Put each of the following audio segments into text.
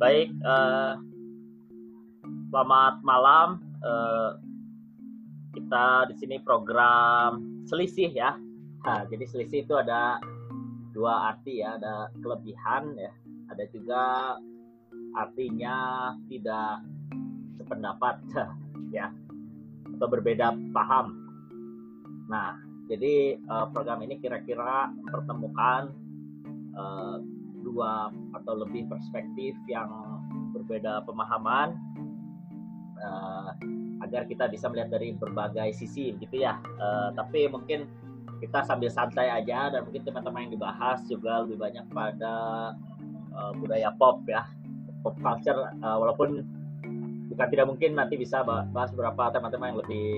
Baik, uh, selamat malam. Uh, kita di sini program selisih ya. Nah, jadi selisih itu ada dua arti ya, ada kelebihan ya, ada juga artinya tidak sependapat ya atau berbeda paham. Nah, jadi uh, program ini kira-kira mempertemukan uh, dua atau lebih perspektif yang berbeda pemahaman uh, agar kita bisa melihat dari berbagai sisi gitu ya. Uh, tapi mungkin kita sambil santai aja dan mungkin teman-teman yang dibahas juga lebih banyak pada uh, budaya pop ya pop culture. Uh, walaupun bukan tidak mungkin nanti bisa bahas beberapa teman-teman yang lebih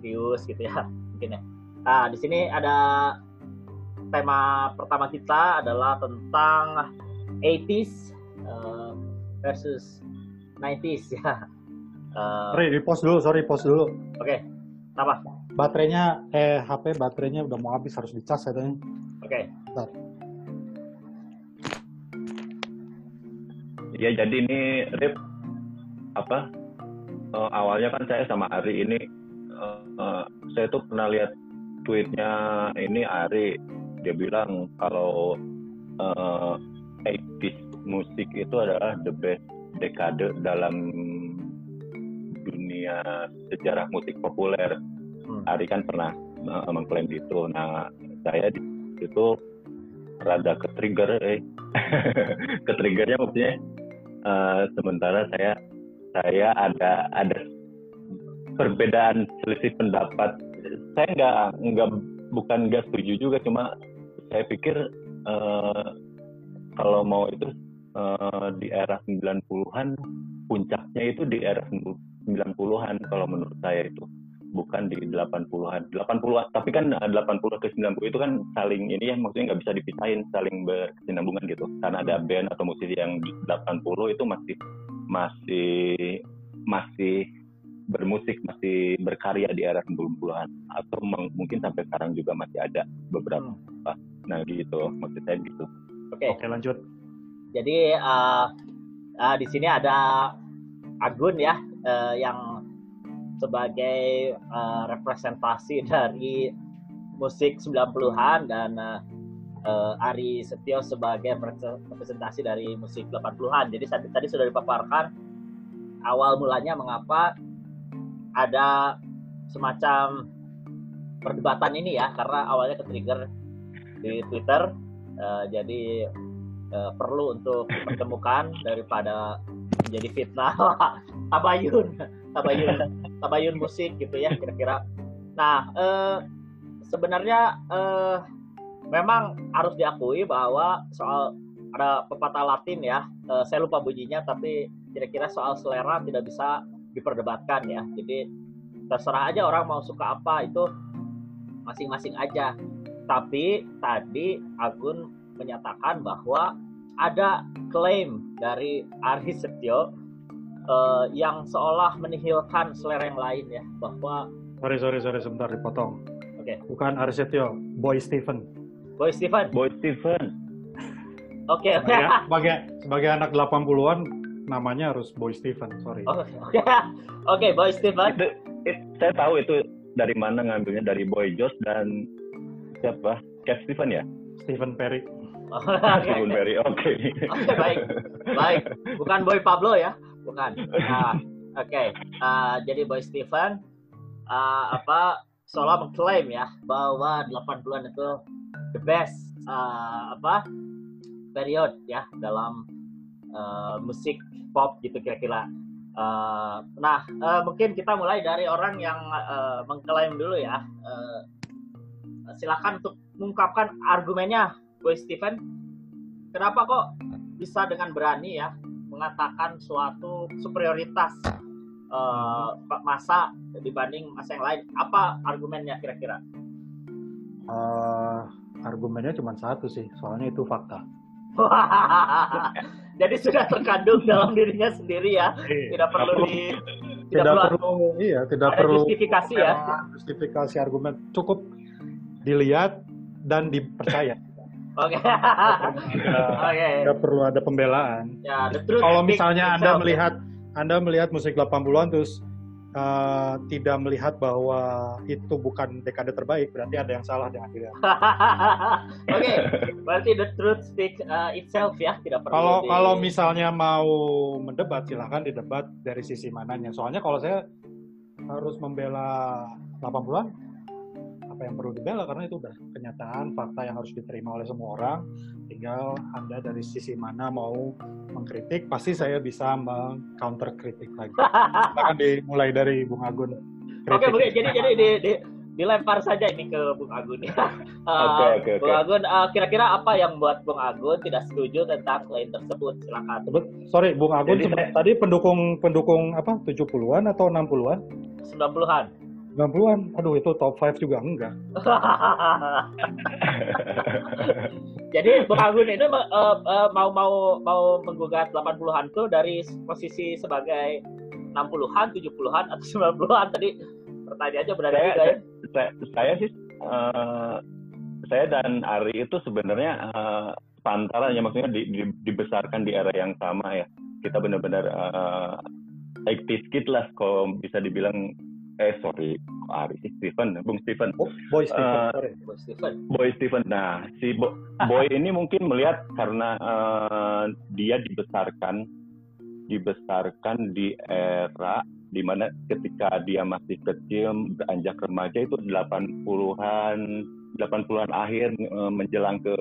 serius gitu ya mungkin ya nah di sini ada tema pertama kita adalah tentang 80s uh, versus 90s ya. Uh, sorry, di post dulu, sorry, post dulu. Oke, okay. apa? Baterainya, eh HP baterainya udah mau habis, harus dicas katanya. Oke. Okay. Ya jadi ini Rip apa uh, awalnya kan saya sama Ari ini uh, uh, saya tuh pernah lihat tweetnya ini Ari dia bilang kalau uh, 80s musik itu adalah the best dekade dalam dunia sejarah musik populer. Hmm. Ari kan pernah uh, mengklaim itu. Nah, saya di itu rada ke trigger eh. ke triggernya maksudnya uh, sementara saya saya ada ada perbedaan selisih pendapat saya nggak nggak bukan nggak setuju juga cuma saya pikir uh, kalau mau itu uh, di era 90-an puncaknya itu di era 90-an kalau menurut saya itu bukan di 80-an 80 tapi kan 80 ke 90 itu kan saling ini ya maksudnya nggak bisa dipisahin saling berkesinambungan gitu. Karena ada band atau musisi yang 80 itu masih masih masih bermusik masih berkarya di era 90-an atau mungkin sampai sekarang juga masih ada beberapa hmm. nah gitu maksud saya gitu oke okay. oke lanjut jadi uh, uh, di sini ada Agun ya uh, yang sebagai uh, representasi dari musik 90-an dan uh, uh, Ari Setio sebagai representasi dari musik 80-an. Jadi tadi sudah dipaparkan awal mulanya mengapa ada semacam perdebatan ini ya karena awalnya ke trigger di Twitter uh, jadi uh, perlu untuk dipertemukan daripada menjadi fitnah. Tabayun tabayun tabayun musik gitu ya kira-kira. Nah uh, sebenarnya uh, memang harus diakui bahwa soal ada pepatah Latin ya uh, saya lupa bunyinya tapi kira-kira soal selera tidak bisa diperdebatkan ya. Jadi terserah aja orang mau suka apa itu masing-masing aja. Tapi tadi Agun menyatakan bahwa ada klaim dari Ari Setio uh, yang seolah menihilkan selera yang lain ya bahwa sorry sorry sorry sebentar dipotong. Oke. Okay. Bukan Ari Setio, Boy Stephen. Boy Stephen. Boy Stephen. Oke, okay, oke. Okay. Sebagai, sebagai anak 80-an namanya harus Boy Stephen, sorry. Oh, Oke, okay, Boy Stephen. Itu, it, saya tahu itu dari mana ngambilnya dari Boy Josh dan siapa? Cat Stephen ya? Stephen Perry. Oh, okay. Stephen Perry, oke. Okay. Oke, okay, baik. Baik, bukan Boy Pablo ya? Bukan. Nah, oke. Okay. Uh, jadi Boy Stephen uh, apa seolah mengklaim ya bahwa 80-an itu the best uh, apa period ya dalam uh, musik pop gitu kira-kira. Uh, nah, uh, mungkin kita mulai dari orang yang uh, mengklaim dulu ya. Uh, silakan untuk mengungkapkan argumennya, Boy Steven. Kenapa kok bisa dengan berani ya mengatakan suatu superioritas uh, masa dibanding masa yang lain? Apa argumennya kira-kira? Uh, argumennya cuma satu sih, soalnya itu fakta. Jadi sudah terkandung dalam dirinya sendiri ya. Iya. Tidak perlu di tidak, tidak perlu, iya, tidak perlu justifikasi ya. Justifikasi argumen cukup dilihat dan dipercaya. Oke. Oke. Nggak perlu ada pembelaan. Ya, Kalau misalnya Anda melihat Anda melihat musik 80-an terus eh, tidak melihat bahwa itu bukan dekade terbaik, berarti ada yang salah dengan diri Anda. Oke, berarti the truth speaks uh, itself ya, tidak perlu Kalau di- kalau misalnya mau mendebat silahkan didebat dari sisi mananya. Soalnya kalau saya harus membela 80-an apa yang perlu dibela karena itu udah kenyataan fakta yang harus diterima oleh semua orang. Tinggal Anda dari sisi mana mau mengkritik, pasti saya bisa meng-counter kritik lagi. Silakan dimulai dari Bung Agun. Oke, Kritik. Bung, jadi jadi di, di- dilempar saja ini ke Bung Agun ya. Uh, Oke, oke, oke. Bung Agun, uh, kira-kira apa yang membuat Bung Agun tidak setuju tentang klaim tersebut? Silakan. Sorry, Bung Agun Jadi tadi pendukung pendukung apa 70-an atau 60-an? 90-an. 90-an. Aduh, itu top 5 juga enggak. Jadi Bung Agun ini uh, uh, mau mau mau menggugat 80-an tuh dari posisi sebagai 60-an, 70-an atau 90-an tadi pertanyaannya berada Saya- juga ya. saya, saya sih eh, saya dan Ari itu sebenarnya uh, pantaran ya maksudnya di- di- dibesarkan di era yang sama ya kita benar-benar uh, 80s kid lah kalau bisa dibilang eh sorry. Ari? Sih Steven Bung Steven. Oh, Boy Stephen, Eh, sorry. Bung Steven. Boy Steven. Nah si Bo- Boy ini mungkin melihat karena eh, dia dibesarkan dibesarkan di era di mana ketika dia masih kecil beranjak remaja itu 80-an 80-an akhir eh, menjelang ke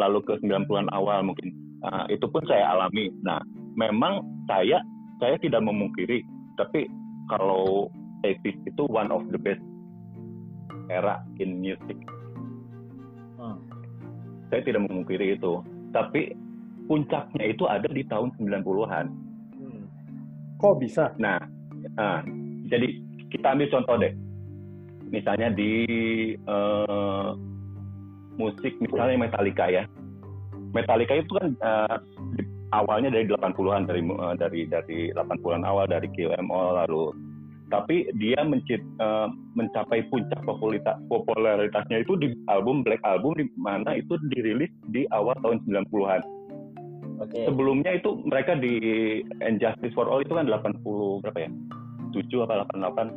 lalu ke 90-an awal mungkin. Nah, itu pun saya alami. Nah memang saya saya tidak memungkiri tapi kalau 80s itu one of the best era in music Hmm. saya tidak memungkiri itu tapi puncaknya itu ada di tahun 90-an Hmm. Kok bisa? Nah, nah, jadi kita ambil contoh deh. Misalnya di eh, musik misalnya Metallica ya. Metallica itu kan di- awalnya dari 80-an dari eh, dari dari 80-an awal dari All lalu tapi dia mencit, eh, mencapai puncak popularitas popularitasnya itu di album Black Album di mana itu dirilis di awal tahun 90-an Oke. sebelumnya itu mereka di And Justice for All itu kan 80 berapa ya? 7 apa 88.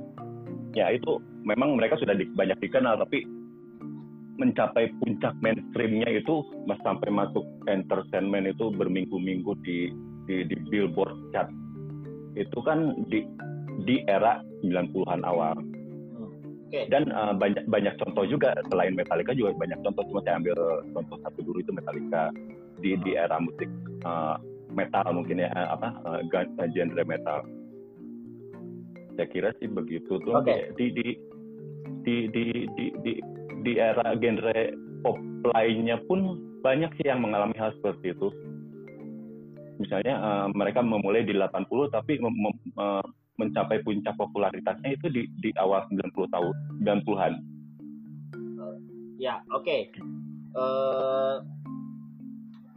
Ya itu memang mereka sudah di- banyak dikenal tapi mencapai puncak mainstreamnya itu mas- sampai masuk entertainment itu berminggu-minggu di, di di Billboard chart. Itu kan di di era 90-an awal. Dan eh, banyak banyak contoh juga selain Metallica juga banyak contoh cuma saya ambil contoh satu dulu itu Metallica di di era musik eh, metal mungkin ya eh, apa eh, genre metal. Saya kira sih begitu tuh Oke. di di di di di di di era genre pop lainnya pun banyak sih yang mengalami hal seperti itu. Misalnya eh, mereka memulai di 80 tapi mem- mem- eh, mencapai puncak popularitasnya itu di di awal 90 tahun 90-an. Ya, oke. Eh,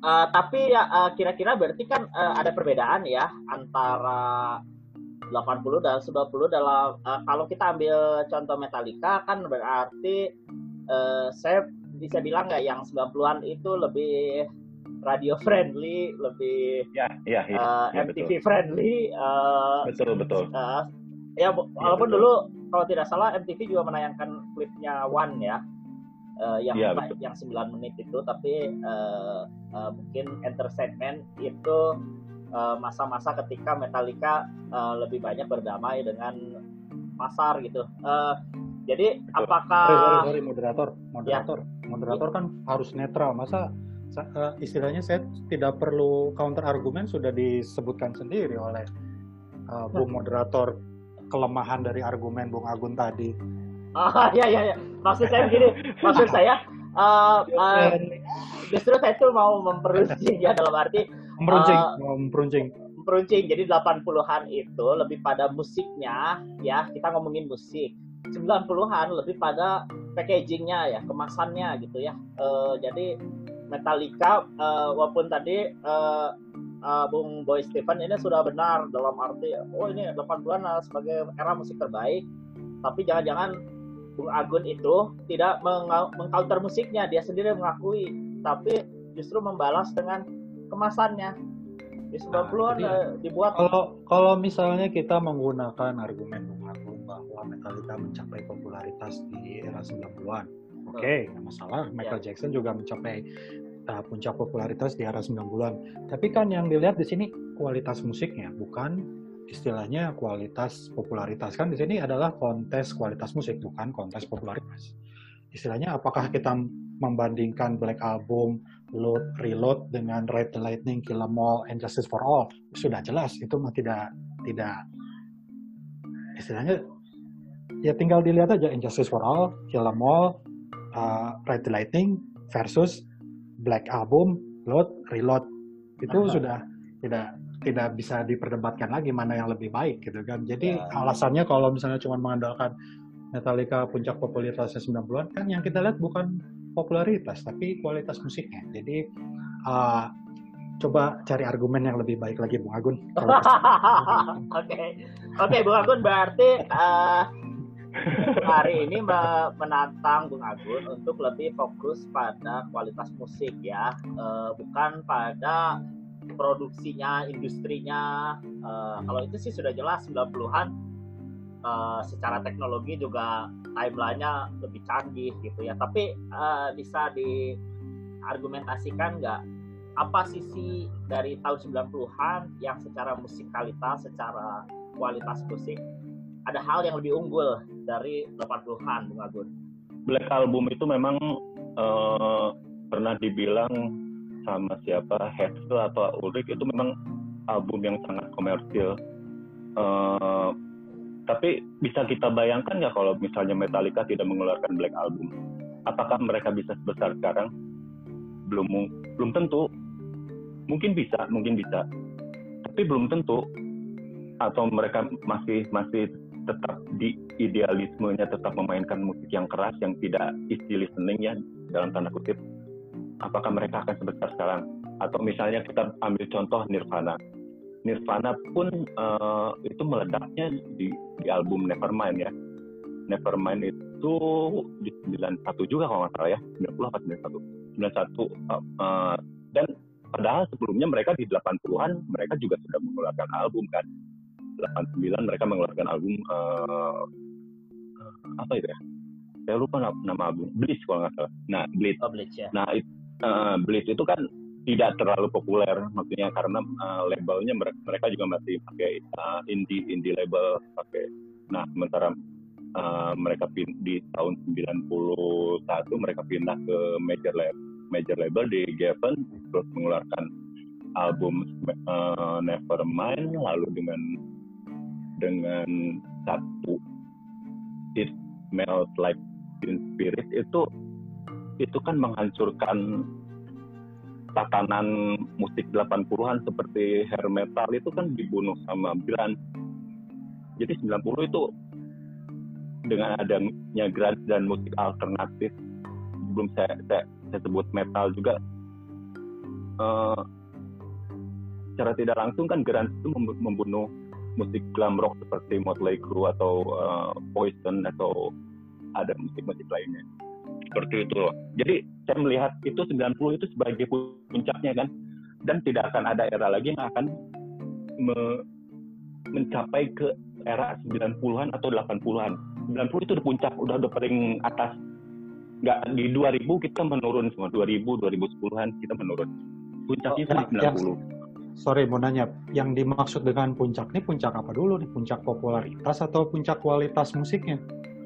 eh, tapi ya eh, kira-kira berarti kan eh, ada perbedaan ya antara 80 dan 90 dalam eh, kalau kita ambil contoh Metallica kan berarti eh, saya bisa bilang nggak yang 90-an itu lebih radio friendly, lebih Ya, ya, ya, eh, ya, MTV friendly, eh, betul, betul, betul. Eh, ya bu- walaupun betul. dulu kalau tidak salah MTV juga menayangkan klipnya One ya eh, yang Iya, apa, yang 9 menit itu tapi eh, eh, mungkin entertainment itu eh, masa-masa ketika Metallica eh, lebih banyak berdamai dengan pasar gitu Eh, jadi Betul. apakah Sorry, sorry, sorry, moderator, moderator, moderator kan harus netral. Masa sa- istilahnya saya tidak perlu counter argumen sudah disebutkan sendiri oleh eh, Bung moderator kelemahan dari argumen Bung Agun tadi. Ah, ya ya ya maksud saya begini maksud saya eh, eh, justru saya tuh mau memperuncing ya dalam arti Meruncing, eh, mau meruncing. peruncing jadi 80-an itu lebih pada musiknya ya kita ngomongin musik. 90-an lebih pada packagingnya ya kemasannya gitu ya. Eh, jadi Metallica eh, walaupun tadi eh, eh, Bung Boy Stephen ini sudah benar dalam arti oh ini 80-an adalah sebagai era musik terbaik. Tapi jangan-jangan Bung Agun itu tidak meng- mengcounter musiknya. Dia sendiri mengakui tapi justru membalas dengan kemasannya. Di 90-an Nah, eh, dibuat. Kalau kalau misalnya kita menggunakan argumen Bung Agung bahwa Metallica mencapai popularitas di era 90-an, oke, nggak masalah. Michael Jackson juga mencapai uh, puncak popularitas di era 90-an. Tapi kan yang dilihat di sini kualitas musiknya, bukan istilahnya kualitas popularitas. Kan di sini adalah kontes kualitas musik, bukan kontes popularitas. Istilahnya apakah kita membandingkan Black Album, Load, Reload dengan Ride the Lightning, Kill 'Em All, and Justice for All? Sudah jelas itu mah tidak tidak istilahnya ya tinggal dilihat aja Injustice for All, Kill 'Em All, uh, the Lightning versus Black Album, Load, Reload. Itu Aha. sudah tidak tidak bisa diperdebatkan lagi mana yang lebih baik gitu kan. Jadi Ya. alasannya kalau misalnya cuma mengandalkan Metallica puncak popularitasnya 90-an kan yang kita lihat bukan popularitas tapi kualitas musiknya. Jadi uh, coba cari argumen yang lebih baik lagi Bung Agun. Oke, oke Bung Agun berarti eh, hari ini me- menantang Bung Agun untuk lebih fokus pada kualitas musik ya, Eh, bukan pada produksinya, industrinya. Eh, kalau itu sih sudah jelas 90-an eh, secara teknologi juga timelinenya lebih canggih gitu ya. Tapi bisa diargumentasikan nggak apa sisi dari tahun 90-an yang secara musikalitas, secara kualitas musik ada hal yang lebih unggul dari 80-an, Bung Agun. Black Album itu memang eh, pernah dibilang sama siapa Hetfield atau Ulrich itu memang album yang sangat komersil. Eh, tapi bisa kita bayangkan nggak kalau misalnya Metallica tidak mengeluarkan Black Album, apakah mereka bisa sebesar sekarang? Belum belum tentu. Mungkin bisa, mungkin bisa. Tapi belum tentu. Atau mereka masih masih tetap di idealismenya tetap memainkan musik yang keras yang tidak easy listening ya dalam tanda kutip. Apakah mereka akan sebesar sekarang? Atau misalnya kita ambil contoh Nirvana. Nirvana pun eh, itu meledaknya di, di album Nevermind ya. Nevermind itu di 91 juga kalau nggak salah ya 90 apa 91 91 eh, eh, dan padahal sebelumnya mereka di 80-an mereka juga sudah mengeluarkan album kan. 89 mereka mengeluarkan album eh, apa itu ya? Saya lupa nama, Bleach kalau nggak salah. Nah Bleach, Oh, Bleach ya. nah it- eh, Bleach itu kan tidak terlalu populer maksudnya karena eh, labelnya mere- mereka juga masih pakai eh, indie indie label pakai. Nah sementara eh, mereka pin, di tahun 91 mereka pindah ke major label major label di Geffen terus mengeluarkan album eh, Nevermind lalu dengan dengan satu It Smells Like Teen Spirit itu itu kan menghancurkan tatanan musik 80-an seperti hair metal itu kan dibunuh sama grunge. Jadi 90 itu dengan adanya grunge dan musik alternatif belum saya saya, saya sebut metal juga eh, secara tidak langsung kan grunge itu mem- membunuh musik glam rock seperti Motley Crue atau uh, Poison atau ada musik-musik lainnya. Seperti itu loh. Jadi saya melihat itu 90 itu sebagai puncaknya kan. Dan tidak akan ada era lagi yang akan me- mencapai ke era 90-an atau 80-an. 90 itu udah puncak, udah udah paling atas. Nggak di 2000 kita menurun semua, 2000, 2010-an kita menurun. Puncaknya Oh, di yang- 90. Sorry mau nanya, yang dimaksud dengan puncak ini puncak apa dulu nih? Puncak popularitas atau puncak kualitas musiknya?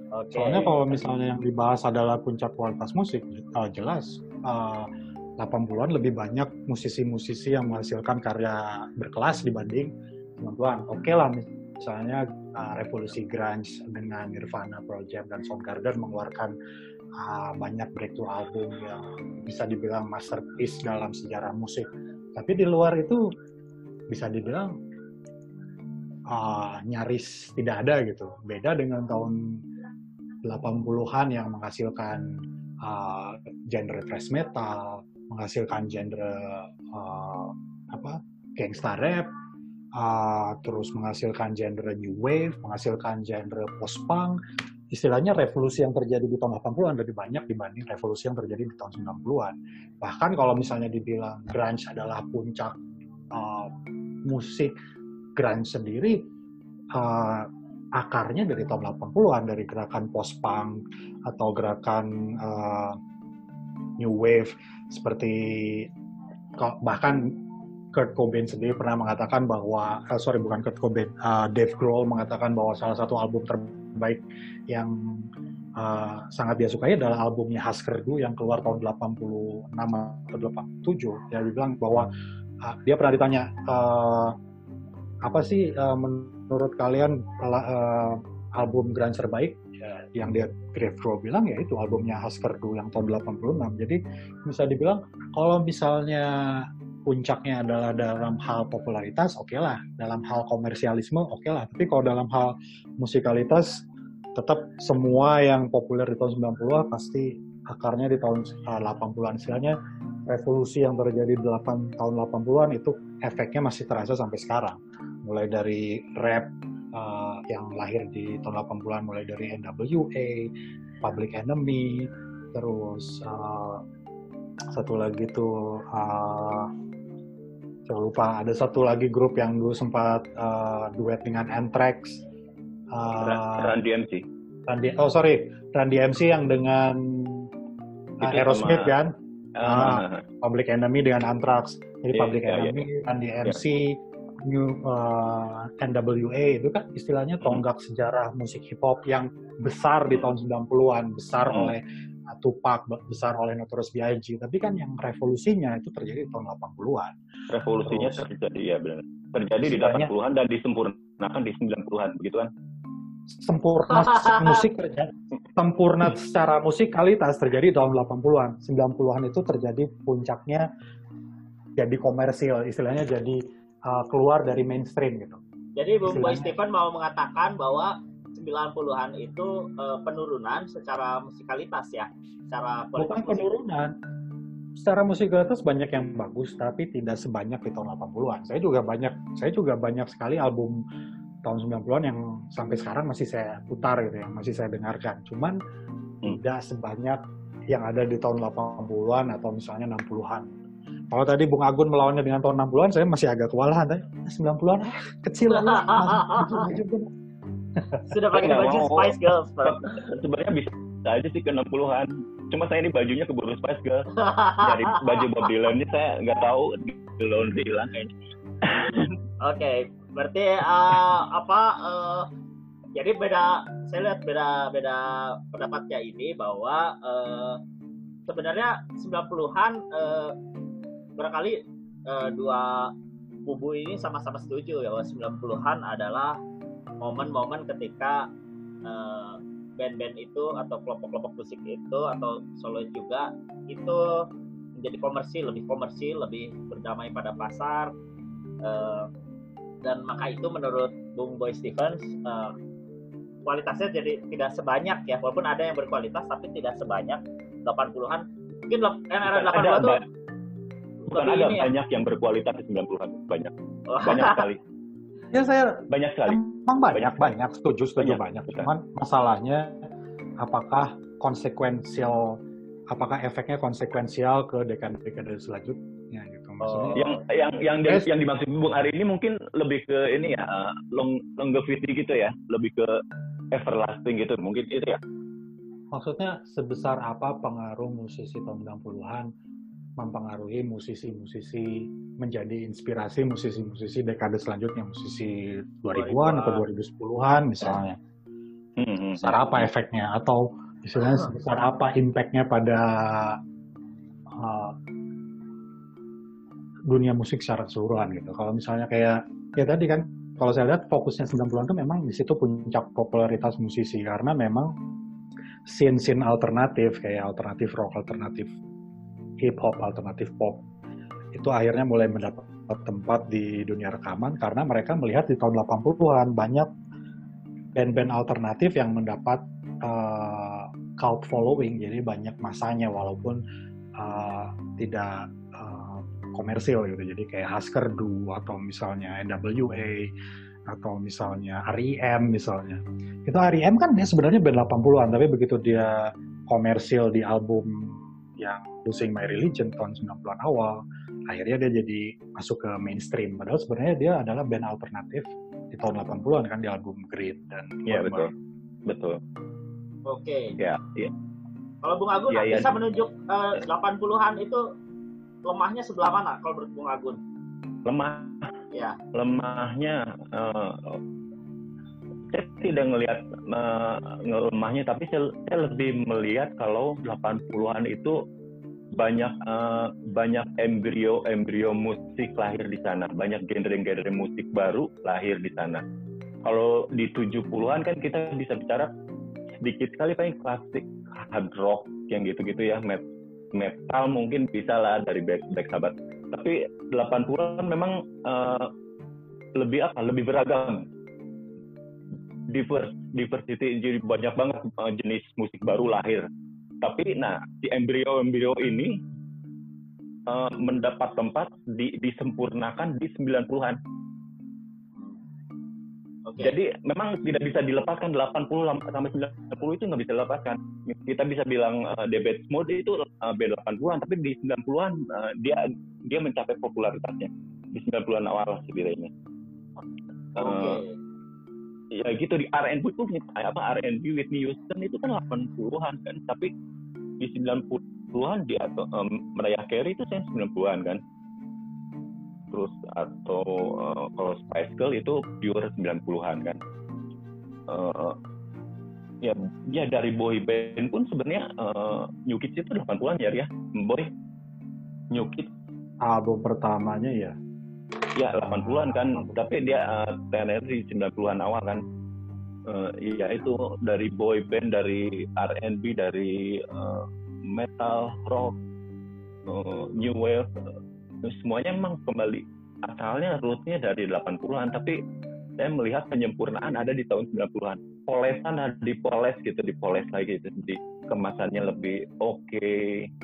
Oke. Soalnya kalau misalnya yang dibahas adalah puncak kualitas musik, eh, jelas eh, 80-an lebih banyak musisi-musisi yang menghasilkan karya berkelas dibanding 90-an. Oke lah, misalnya eh, revolusi grunge dengan Nirvana, Pearl Jam, dan Soundgarden mengeluarkan eh, banyak breakthrough album yang bisa dibilang masterpiece dalam sejarah musik. Tapi di luar itu bisa dibilang ah, nyaris tidak ada gitu. Beda dengan tahun 80-an yang menghasilkan ah, genre thrash metal, menghasilkan genre ah, apa gangsta rap, ah, terus menghasilkan genre new wave, menghasilkan genre post punk istilahnya revolusi yang terjadi di tahun 80-an lebih banyak dibanding revolusi yang terjadi di tahun 90-an. Bahkan kalau misalnya dibilang grunge adalah puncak uh, musik grunge sendiri, uh, akarnya dari tahun 80-an, dari gerakan post-punk atau gerakan uh, new wave seperti bahkan Kurt Cobain sendiri pernah mengatakan bahwa, uh, sorry bukan Kurt Cobain, uh, Dave Grohl mengatakan bahwa salah satu album terbaik yang uh, sangat dia sukai adalah albumnya Husker Du yang keluar tahun 86 atau 87. Ya, dia bilang bahwa uh, dia pernah ditanya, uh, apa sih uh, menurut kalian uh, album grunge terbaik? Ya, yang dia Grohl bilang ya itu albumnya Husker Du yang tahun 86. Jadi bisa dibilang kalau misalnya puncaknya adalah dalam hal popularitas, oke okay lah. Dalam hal komersialisme, oke okay lah. Tapi kalau dalam hal musikalitas, tetap semua yang populer di tahun 90-an pasti akarnya di tahun 80-an. Istilahnya revolusi yang terjadi di 8, tahun 80-an itu efeknya masih terasa sampai sekarang. Mulai dari rap uh, yang lahir di tahun 80-an, mulai dari NWA, Public Enemy, terus uh, satu lagi tuh uh, saya lupa ada satu lagi grup yang dulu sempat uh, duet dengan Anthrax uh, Run DMC Randy oh sorry Randy MC yang dengan uh, Aerosmith kan uh, uh, Public Enemy dengan Anthrax jadi yeah, Public yeah, Enemy yeah. Randy MC yeah. New uh, NWA itu kan istilahnya tonggak hmm. sejarah musik hip hop yang besar di tahun 90-an besar hmm. oleh Tupac besar oleh Notorious B.I.G. Tapi kan yang revolusinya itu terjadi di tahun 80-an. Revolusinya Terus, terjadi ya benar. Terjadi di 80-an dan disempurnakan di 90-an begitu kan? Sempurna musik terjadi. Sempurna secara musikalitas terjadi di tahun 80-an. 90-an itu terjadi puncaknya jadi komersil, istilahnya jadi uh, keluar dari mainstream gitu. Jadi Bung Boy Stephen mau mengatakan bahwa 90-an itu uh, penurunan secara musikalitas ya, secara Bukan penurunan. Secara musikalitas banyak yang bagus tapi tidak sebanyak di tahun 80-an. Saya juga banyak saya juga banyak sekali album tahun 90-an yang sampai sekarang masih saya putar gitu ya, masih saya dengarkan. Cuman hmm. tidak sebanyak yang ada di tahun 80-an atau misalnya 60-an. Kalau tadi Bung Agun melawannya dengan tahun 60-an, saya masih agak kewalahan. 90-an ah, kecil lah. Sudah pakai baju mau. Spice Girls, Sebenarnya bisa aja sih ke 60-an. Cuma saya ini bajunya keburu Spice Girls. Dari baju Bob Dylan ini saya nggak tahu di laundry hilang kayaknya. Oke, okay. berarti uh, apa uh, jadi beda saya lihat beda beda pendapatnya ini bahwa uh, sebenarnya 90-an uh, barangkali uh, dua kubu ini sama-sama setuju ya bahwa 90-an adalah momen-momen ketika uh, band-band itu atau kelompok-kelompok musik itu atau solo juga itu menjadi komersil lebih komersil lebih berdamai pada pasar uh, dan maka itu menurut Bung Boy Stevens uh, kualitasnya jadi tidak sebanyak ya walaupun ada yang berkualitas tapi tidak sebanyak 80-an mungkin era 80-an tuh bukan ada ya. banyak yang berkualitas di 90-an banyak. Oh. banyak sekali Ya saya banyak sekali. Emang banyak, banyak, setuju, setuju banyak. banyak. Cuman masalahnya apakah konsekuensial, apakah efeknya konsekuensial ke dekade-dekade selanjutnya gitu. Maksudnya, oh. yang yang yang yes. yang dimaksud Bung hari ini mungkin lebih ke ini ya long longevity gitu ya, lebih ke everlasting gitu mungkin itu ya. Maksudnya sebesar apa pengaruh musisi tahun 90-an mempengaruhi musisi-musisi menjadi inspirasi musisi-musisi dekade selanjutnya musisi 2000-an atau 2010-an misalnya. Hmm, sebesar apa efeknya? Atau misalnya sebesar apa impactnya pada uh, dunia musik secara keseluruhan gitu. Kalau misalnya kayak ya tadi kan kalau saya lihat fokusnya 90-an itu memang di situ puncak popularitas musisi. Karena memang scene-scene alternatif kayak alternatif rock alternatif hip hop, alternatif pop itu akhirnya mulai mendapat tempat di dunia rekaman karena mereka melihat di tahun 80-an banyak band-band alternatif yang mendapat uh, cult following jadi banyak masanya walaupun uh, tidak uh, komersil gitu jadi kayak Husker Du atau misalnya NWA atau misalnya R.E.M. misalnya. Itu R.E.M. kan dia sebenarnya band 80-an, tapi begitu dia komersil di album yang Losing My Religion tahun 90-an awal, akhirnya dia jadi masuk ke mainstream. Padahal sebenarnya dia adalah band alternatif di tahun 80-an kan di album Green dan Iya betul. Betul. Oke. Ya, iya. Kalau Bung Agun Iya, iya. bisa menunjuk eh, 80-an itu lemahnya sebelah mana kalau menurut Bung Agun? Lemah Ya. lemahnya eh, saya tidak ngelihat eh, ngelemahnya tapi saya, saya lebih melihat kalau 80-an itu banyak eh, banyak embrio embrio musik lahir di sana. Banyak genre-genre musik baru lahir di sana. Kalau di 70-an kan kita bisa bicara sedikit sekali paling klasik hard rock yang gitu-gitu ya. Met- metal mungkin bisa lah dari Black, Black Sabbath. Tapi 80-an memang eh, lebih apa? Lebih beragam diverse diversity jadi banyak banget eh, jenis musik baru lahir. Tapi nah si embrio embrio ini eh, mendapat tempat di, disempurnakan di 90-an Oke. jadi memang tidak bisa dilepaskan 80 lam- sampai 90 itu nggak bisa dilepaskan. Kita bisa bilang uh, Debates Mode itu uh, band 80-an tapi di 90-an eh, dia dia mencapai popularitasnya. Di 90-an awal sebenarnya Oke. Eh, ya gitu di R&B itu apa R&B Whitney Houston itu kan 80-an kan tapi di 90-an dia atau um, Mariah Carey itu saya 90-an kan. Terus atau uh, kalau Spice Girl itu pure 90-an kan. Eh, ya ya dari boy band pun sebenarnya uh, New Kids itu 80-an ya ya boy New Kids. Album pertamanya ya. Ya 80-an kan, tapi dia uh, TNR di 90-an awal kan. Uh, iya itu dari boy band, dari R&B, dari uh, metal, rock, uh, new wave, uh, semuanya memang kembali asalnya rootnya dari 80-an, tapi saya melihat penyempurnaan ada di tahun 90-an. Polesan ada dipoles gitu, dipoles lagi gitu. Di kemasannya lebih oke,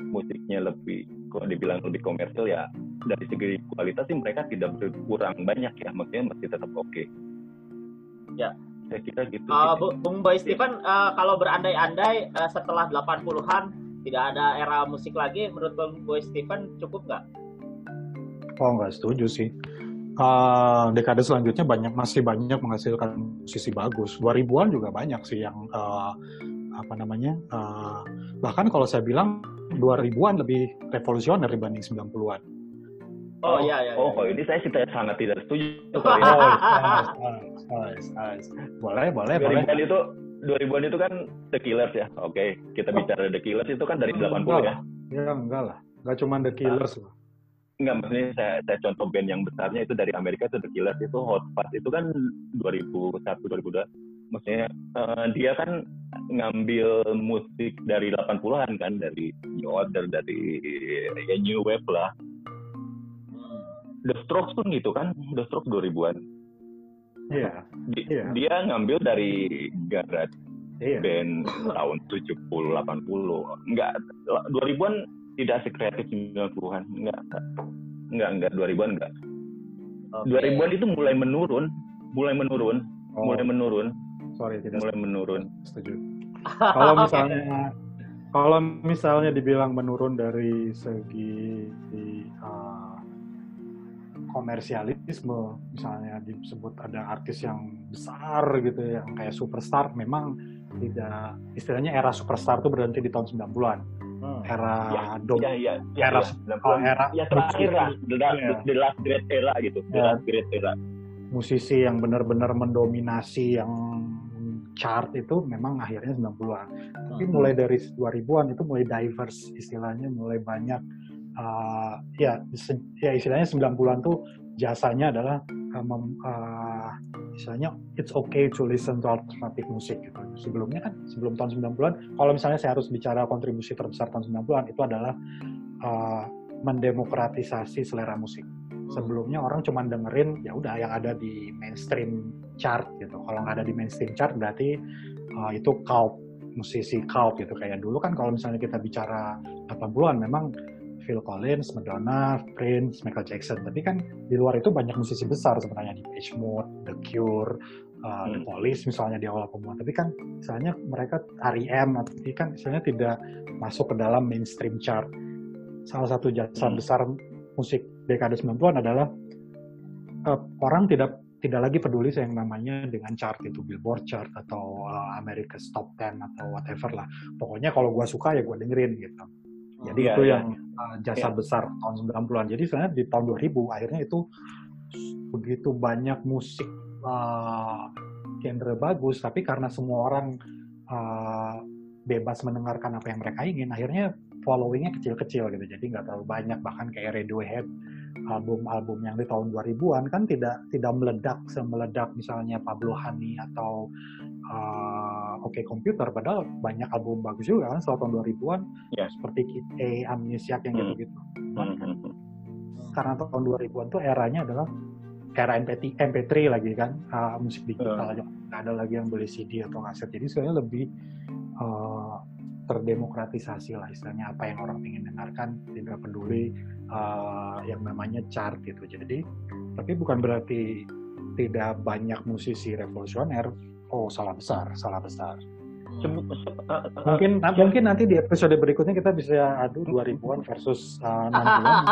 musiknya lebih kalau dibilang lebih komersil ya dari segi kualitas sih mereka tidak berkurang banyak ya, maksudnya masih tetap oke. Ya. Saya kira gitu. Eh, sih. Bu- Bung Boy Steven eh, kalau berandai-andai eh, setelah 80-an tidak ada era musik lagi menurut Bung Boy Steven cukup nggak? Oh nggak setuju sih. Eh, dekade selanjutnya banyak masih banyak menghasilkan musisi bagus. 2000-an juga banyak sih yang eh, apa namanya? eh, bahkan kalau saya bilang 2000-an lebih revolusioner dibanding 90-an. Oh, iya iya. Oh, iya. kalau ini saya sih sangat tidak setuju. Oh, nice, nice, nice. Boleh, boleh, boleh. 2000-an itu 2000-an itu kan The Killers ya. Oke, kita bicara The Killers itu kan dari 80 ya. Ya enggak lah. Enggak cuma The Killers loh. Enggak, maksudnya saya, saya contoh band yang besarnya itu dari Amerika itu The Killers itu Hot Fuzz itu kan 2001 2002. Maksudnya eh, dia kan ngambil musik dari 80-an kan dari New Order dari ya, New Wave lah. The Strokes pun gitu kan, The Strokes 2000-an. Iya, Di- Iya. Dia ngambil dari garage iya. band tahun 70 80. Enggak 2000-an tidak sekreatif 90-an. Enggak. Enggak, enggak 2000-an enggak. Oke. 2000-an itu mulai menurun, mulai menurun, Oh, mulai menurun, sorry tidak mulai menurun. setuju. Kalau misalnya kalau misalnya dibilang menurun dari segi uh, komersialisme, misalnya disebut ada artis yang besar gitu ya, yang kayak superstar, memang tidak istilahnya era superstar itu berhenti di tahun 90-an. Hmm. Era Ya, dom, Iya, iya, iya. era, 90-an. era Ya terakhir lah, the, Iya. the last great era gitu, the Ya. last great era. musisi yang benar-benar mendominasi yang chart itu memang akhirnya 90-an. Tapi Hmm. mulai dari 2000-an itu mulai diverse istilahnya, mulai banyak uh, ya ya istilahnya 90-an tuh jasanya adalah uh, mem- uh, istilahnya it's okay to listen to alternative musik gitu. Sebelumnya kan sebelum tahun 90-an kalau misalnya saya harus bicara kontribusi terbesar tahun 90-an itu adalah uh, mendemokratisasi selera musik sebelumnya orang cuma dengerin ya udah yang ada di mainstream chart gitu kalau nggak ada di mainstream chart berarti uh, itu cult musisi cult gitu kayak dulu kan kalau misalnya kita bicara 80-an memang Phil Collins, Madonna, Prince, Michael Jackson. Tapi kan di luar itu banyak musisi besar sebenarnya di Page Mode, The Cure, uh, The Hmm. Police misalnya di awal pembuat. Tapi kan misalnya mereka R.E.M. atau ini kan misalnya tidak masuk ke dalam mainstream chart. Salah satu jasa Hmm. besar musik dekade 90-an adalah uh, orang tidak tidak lagi peduli yang namanya dengan chart itu Billboard chart atau uh, America's Top 10 atau whatever lah. Pokoknya kalau gua suka ya gua dengerin gitu. Jadi Iya, itu iya. yang uh, jasa Iya. besar tahun 90-an. Jadi sebenarnya di tahun 2000 akhirnya itu begitu banyak musik uh, genre bagus, tapi karena semua orang uh, bebas mendengarkan apa yang mereka ingin, akhirnya followingnya kecil-kecil gitu. Jadi nggak terlalu banyak. Bahkan kayak Radiohead album-album yang di tahun 2000-an kan tidak tidak meledak semeledak misalnya Pablo Honey atau uh, Oke Computer padahal banyak album bagus juga kan setelah tahun 2000-an Ya. seperti Kid A, Amnesiac yang Hmm. gitu-gitu. Hmm, hmm, hmm. Karena tahun 2000-an tuh eranya adalah era MP3, MP3 lagi kan uh, musik digital aja nggak ada lagi yang beli CD atau kaset jadi sebenarnya lebih uh, terdemokratisasi lah istilahnya apa yang orang ingin dengarkan tidak peduli uh, yang namanya chart gitu jadi tapi bukan berarti tidak banyak musisi revolusioner oh salah besar salah besar Sebe- se- uh, uh, mungkin mungkin nanti di episode berikutnya kita bisa adu 2000-an versus uh, 60-an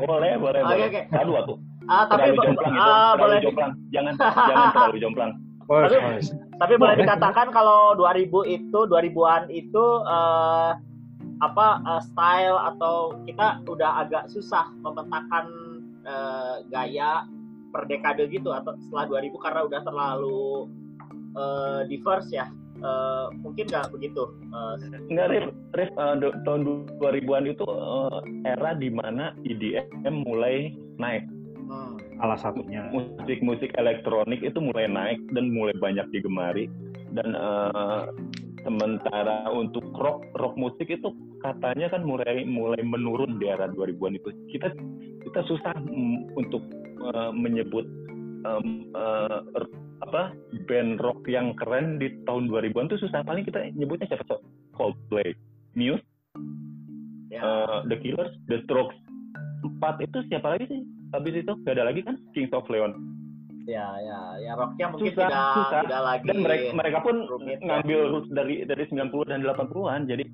boleh, boleh, Oke, boleh. oke. Aduh, aku Ah, tapi terlalu jomplang itu, ah, terlalu boleh jomplang. Jangan, jangan terlalu jomplang. Oh, Tapi- sorry. tapi boleh Boleh. dikatakan kalau 2000 itu 2000-an itu eh, apa eh, style atau kita udah agak susah memetakan eh, gaya per dekade gitu atau setelah 2000 karena udah terlalu eh, diverse ya. Eh, mungkin nggak begitu. Eh, Enggak, Rif, Rif, uh, do- tahun 2000-an itu uh, era di mana EDM mulai naik. hmm. salah satunya Musik-musik elektronik itu mulai naik dan mulai banyak digemari. Dan uh, sementara untuk rock rock musik itu katanya kan mulai mulai menurun di era 2000-an itu. Kita kita susah untuk uh, menyebut um, uh, apa band rock yang keren di tahun 2000-an itu susah paling kita nyebutnya siapa so Coldplay, Muse, Ya. uh, The Killers, The Strokes. Empat itu siapa lagi sih? Habis itu gak ada lagi kan Kings of Leon. Ya, ya, ya rocknya mungkin Susah, tidak susah. tidak lagi. Dan mereka mereka pun rumit, ya. ngambil roots dari dari 90 dan 80-an. Jadi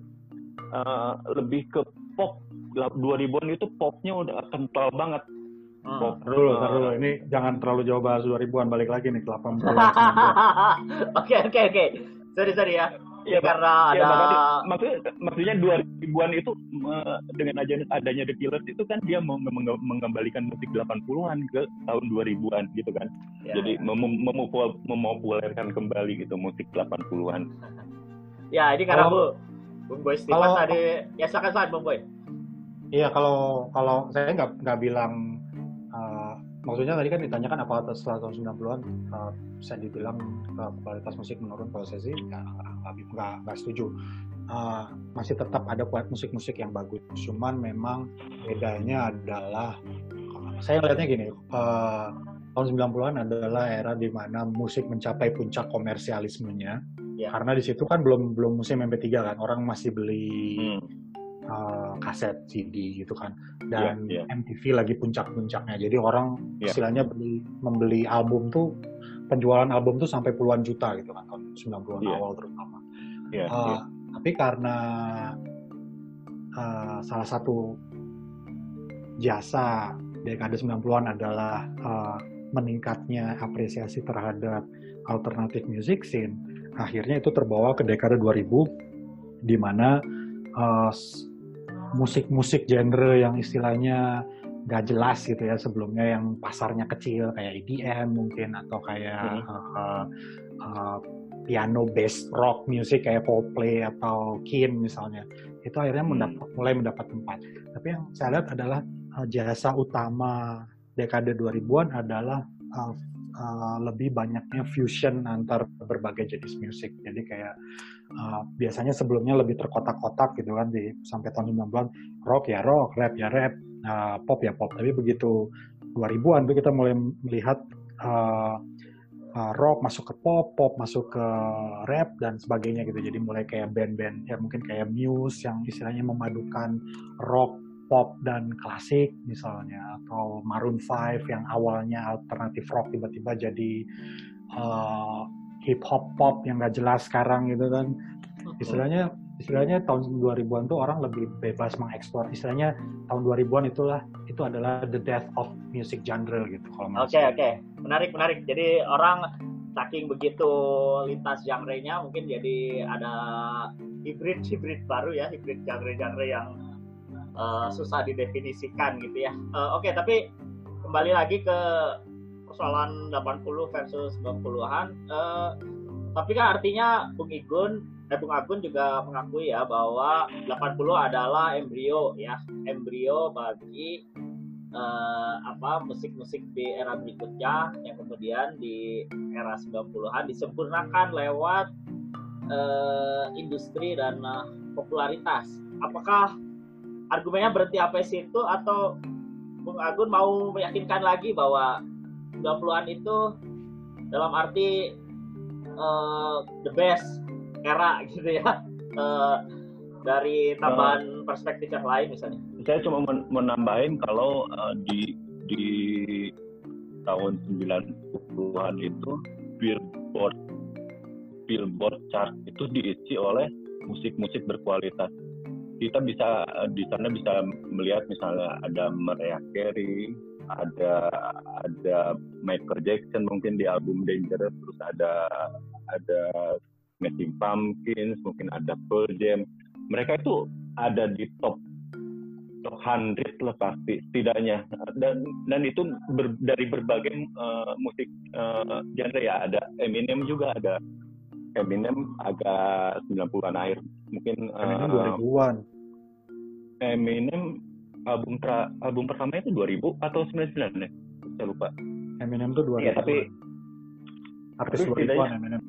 uh, lebih ke pop. 2000-an itu popnya udah kental banget. Hmm. Pop. Dulu, dulu. Ini jangan terlalu jauh bahas 2000-an, balik lagi nih ke 80-an. Oke oke oke. Sorry sorry ya. Iya, Ya, karena Ya, ada maksudnya, maksudnya 2000-an itu uh, dengan adanya, adanya The Killers itu kan dia mengembalikan musik 80-an ke tahun 2000-an gitu kan. ya, Jadi mem- memopul- memopulerkan kembali gitu musik 80-an. ya ini karena Kalau- Bu Bung Boy Steven tadi ya silakan silakan Bung Boy. Iya, kalau kalau saya nggak nggak bilang maksudnya tadi kan ditanyakan apa setelah tahun 90-an uh, bisa dibilang uh, kualitas musik menurun kalau saya sih nggak- nggak setuju. Uh, masih tetap ada kuat musik-musik yang bagus. Cuman memang bedanya adalah saya lihatnya gini, uh, tahun 90-an adalah era di mana musik mencapai puncak komersialismenya. Ya. Karena di situ kan belum belum musim MP3 kan, orang masih beli Hmm. Uh, kaset CD gitu kan dan Iya, iya. MTV lagi puncak-puncaknya jadi orang Iya. istilahnya beli membeli album tuh penjualan album tuh sampai puluhan juta gitu kan tahun 90-an Iya. awal terutama Iya, Uh, iya. tapi karena uh, salah satu jasa dekade 90-an adalah uh, meningkatnya apresiasi terhadap alternative music scene akhirnya itu terbawa ke dekade 2000 di mana uh, musik-musik genre yang istilahnya gak jelas gitu ya sebelumnya yang pasarnya kecil kayak EDM mungkin atau kayak Hmm. uh, uh, piano based rock music kayak Coldplay atau Kin misalnya itu akhirnya Hmm. mendapat, mulai mendapat tempat tapi yang saya lihat adalah uh, jasa utama dekade 2000-an adalah uh, uh, lebih banyaknya fusion antar berbagai jenis musik jadi kayak uh, biasanya sebelumnya lebih terkotak-kotak gitu kan di sampai tahun 90-an rock ya rock rap ya rap uh, pop ya pop tapi begitu 2000-an tuh kita mulai melihat uh, uh, rock masuk ke pop, pop masuk ke rap dan sebagainya gitu. Jadi mulai kayak band-band ya mungkin kayak Muse yang istilahnya memadukan rock pop dan klasik misalnya atau Maroon 5 yang awalnya alternatif rock tiba-tiba jadi uh, hip hop pop yang gak jelas sekarang gitu kan. Istilahnya istilahnya tahun 2000-an tuh orang lebih bebas mengeksplor. Istilahnya tahun 2000-an itulah itu adalah the death of music genre gitu kalau Oke okay, oke. Okay. menarik menarik. Jadi orang saking begitu lintas genre-nya mungkin jadi ada hybrid hybrid baru ya hybrid genre-genre yang uh, susah didefinisikan gitu ya. Uh, Oke okay, tapi kembali lagi ke persoalan 80 versus 90-an. Uh, tapi kan artinya Bung Igun eh, Bung Agun juga mengakui ya bahwa 80 adalah embrio ya, embrio bagi uh, apa musik-musik di era berikutnya yang kemudian di era 90-an disempurnakan lewat uh, industri dan uh, popularitas. Apakah argumennya berhenti apa situ atau Bung Agun mau meyakinkan lagi bahwa 90-an itu dalam arti uh, the best era gitu ya uh, dari tambahan uh, perspektif yang lain misalnya. Saya cuma menambahin kalau uh, di di tahun 90-an itu Billboard Billboard chart itu diisi oleh musik-musik berkualitas. Kita bisa di sana bisa melihat misalnya ada Mariah Carey, ada ada Michael Jackson mungkin di album Dangerous, terus ada ada Smashing Pumpkins, mungkin ada Pearl Jam. Mereka itu ada di top top 100 lah pasti setidaknya. Dan dan itu ber, dari berbagai uh, musik uh, genre ya. Ada Eminem juga ada Eminem agak 90-an akhir. Mungkin Eminem uh, 2000-an Eminem album tra, album pertama itu 2000 atau 99 ya? Saya lupa. Eminem tuh 2000 iya tapi artis 2000-an Eminem.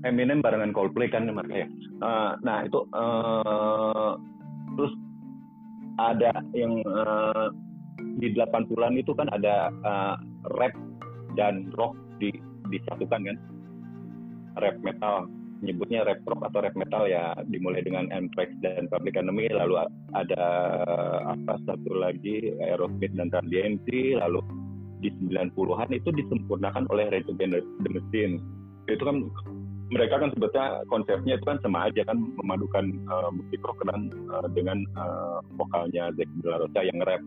Eminem barengan Coldplay kan ya. Uh, nah itu uh, terus ada yang uh, di 80-an itu kan ada uh, rap dan rock di disatukan kan. Rap metal nyebutnya rap rock atau rap metal ya dimulai dengan Anthrax dan Public Enemy lalu ada apa satu lagi Aerosmith dan Run DMC lalu di 90-an itu disempurnakan oleh Rage Against the Machine itu kan mereka kan sebetulnya konsepnya itu kan sama aja kan memadukan uh, musik rock dan uh, dengan uh, vokalnya Zack De La Rocha yang rap.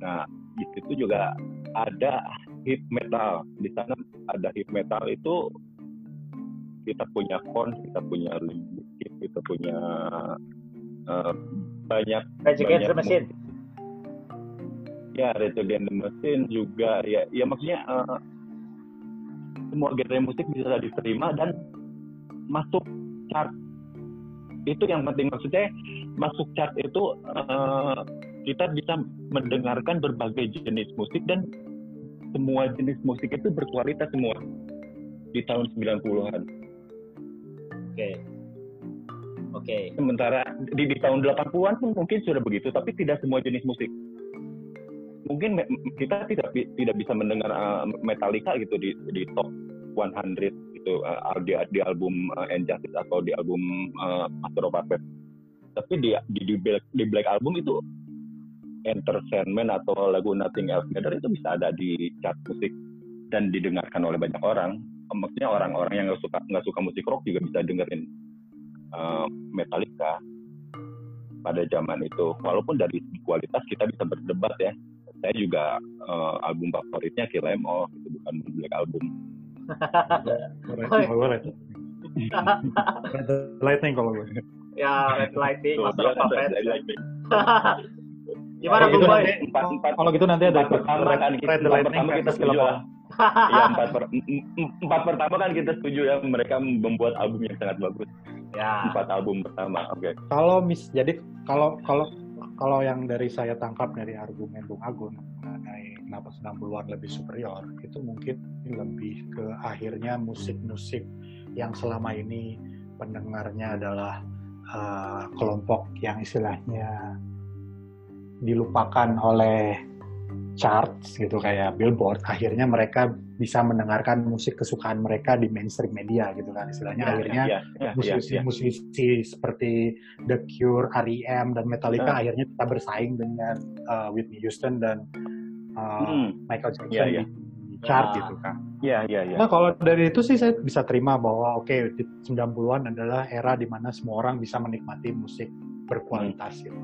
Nah di situ juga ada hip metal. Di sana ada hip metal itu kita punya Korn, kita punya Limp kita punya uh, banyak banyak Machine. Ya, Rage Against the Machine juga ya ya maksudnya uh, semua genre musik bisa diterima dan masuk chart itu yang penting maksudnya masuk chart itu uh, kita bisa mendengarkan berbagai jenis musik dan semua jenis musik itu berkualitas semua di tahun 90-an. Oke. Okay. Oke. Okay. Sementara di, di tahun 80-an pun mungkin sudah begitu, tapi tidak semua jenis musik. Mungkin kita tidak tidak bisa mendengar uh, Metallica gitu di di top 100 gitu uh, di, di album uh, Injustice atau di album uh, Master of Puppets tapi di di di Black, di Black album itu Entertainment atau lagu Nothing Else Matter itu bisa ada di chart musik dan didengarkan oleh banyak orang maksudnya orang-orang yang nggak suka nggak suka musik rock juga bisa dengerin uh, Metallica. Pada zaman itu walaupun dari kualitas kita bisa berdebat ya. Saya juga uh, album favoritnya Kill Em All itu bukan Black album. Red lightning kalau gue. Ya, red lightning, master of Gimana Bung Boy? Kalau gitu nanti ada pertama kan kita red lightning kita setuju ya. empat, per, empat pertama kan kita setuju ya mereka membuat album yang sangat bagus. Ya. Empat album pertama, oke. Okay. Kalau mis, jadi kalau kalau kalau yang dari saya tangkap dari argumen Bung Agun mengenai kenapa 90-an lebih superior itu mungkin lebih ke akhirnya musik-musik yang selama ini pendengarnya adalah uh, kelompok yang istilahnya dilupakan oleh charts gitu kayak Billboard, akhirnya mereka bisa mendengarkan musik kesukaan mereka di mainstream media gitu kan istilahnya. Ya, akhirnya ya, ya, ya, ya. musisi seperti The Cure, R.E.M dan Metallica Ah. akhirnya kita bersaing dengan uh, Whitney Houston dan uh, Hmm. Michael Jackson Ya, ya. di chart Ya. gitu kan. Iya, iya, iya. Nah kalau dari itu sih saya bisa terima bahwa oke di 90-an adalah era di mana semua orang bisa menikmati musik berkualitas gitu.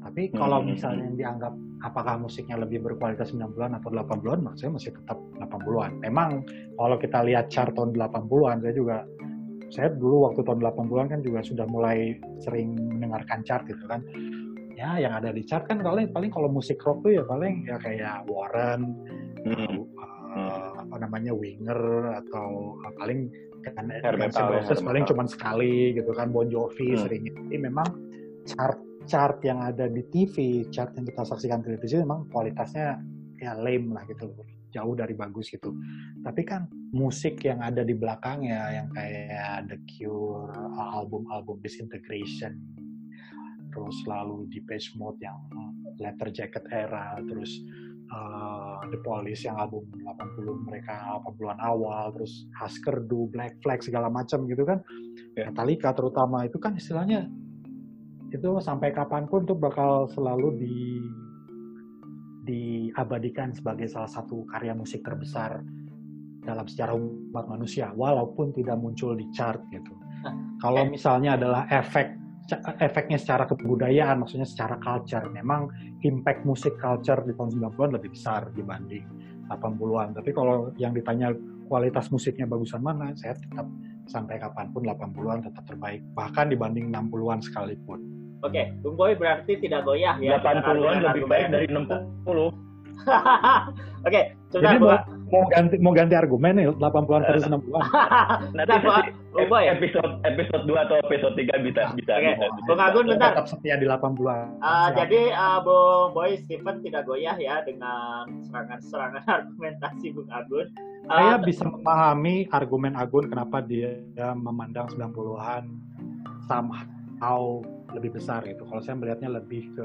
Tapi kalau Hmm. misalnya yang dianggap apakah musiknya lebih berkualitas 90-an atau 80-an, menurut saya masih tetap 80-an. Memang kalau kita lihat chart tahun 80-an, saya juga saya dulu waktu tahun 80-an kan juga sudah mulai sering mendengarkan chart gitu kan. Ya, yang ada di chart kan paling paling kalau musik rock tuh ya paling ya kayak Warren, Hmm. uh, apa namanya Winger atau uh, paling kan Guns N' Roses paling cuma sekali gitu kan Bon Jovi Hmm. sering jadi memang chart chart yang ada di TV chart yang kita saksikan di televisi memang kualitasnya ya lame lah gitu jauh dari bagus gitu. Tapi kan musik yang ada di belakangnya yang kayak The Cure album-album Disintegration terus lalu Depeche Mode yang Leather Jacket era terus uh, The Police yang album 80 mereka 80-an awal terus Husker Du, Black Flag segala macam gitu kan. Ya. Metallica terutama itu kan istilahnya itu sampai kapan pun tuh bakal selalu di diabadikan sebagai salah satu karya musik terbesar dalam sejarah umat manusia walaupun tidak muncul di chart gitu. Kalau misalnya adalah efek efeknya secara kebudayaan, maksudnya secara culture, memang impact musik culture di tahun 90-an lebih besar dibanding 80-an. Tapi kalau yang ditanya kualitas musiknya bagusan mana, saya tetap sampai kapan pun 80-an tetap terbaik, bahkan dibanding 60-an sekalipun. Oke, Bung Boy berarti tidak goyah ya. dengan 80-an lebih baik argumen-argumen. dari 60. Oke, sebentar Jadi Bung. mau, mau ganti mau ganti argumen nih 80-an versus 60-an. Nanti Bentar, Bung- Boy. episode episode 2 atau episode 3 bisa bisa. Oke, bisa, bisa. Bung Agun bentar. Tetap setia di 80-an. Uh, Silakan. jadi uh, Bung Boy Stephen tidak goyah ya dengan serangan-serangan argumentasi Bung Agun. Uh, saya bisa memahami argumen Agun kenapa dia memandang 90-an somehow lebih besar gitu. Kalau saya melihatnya lebih ke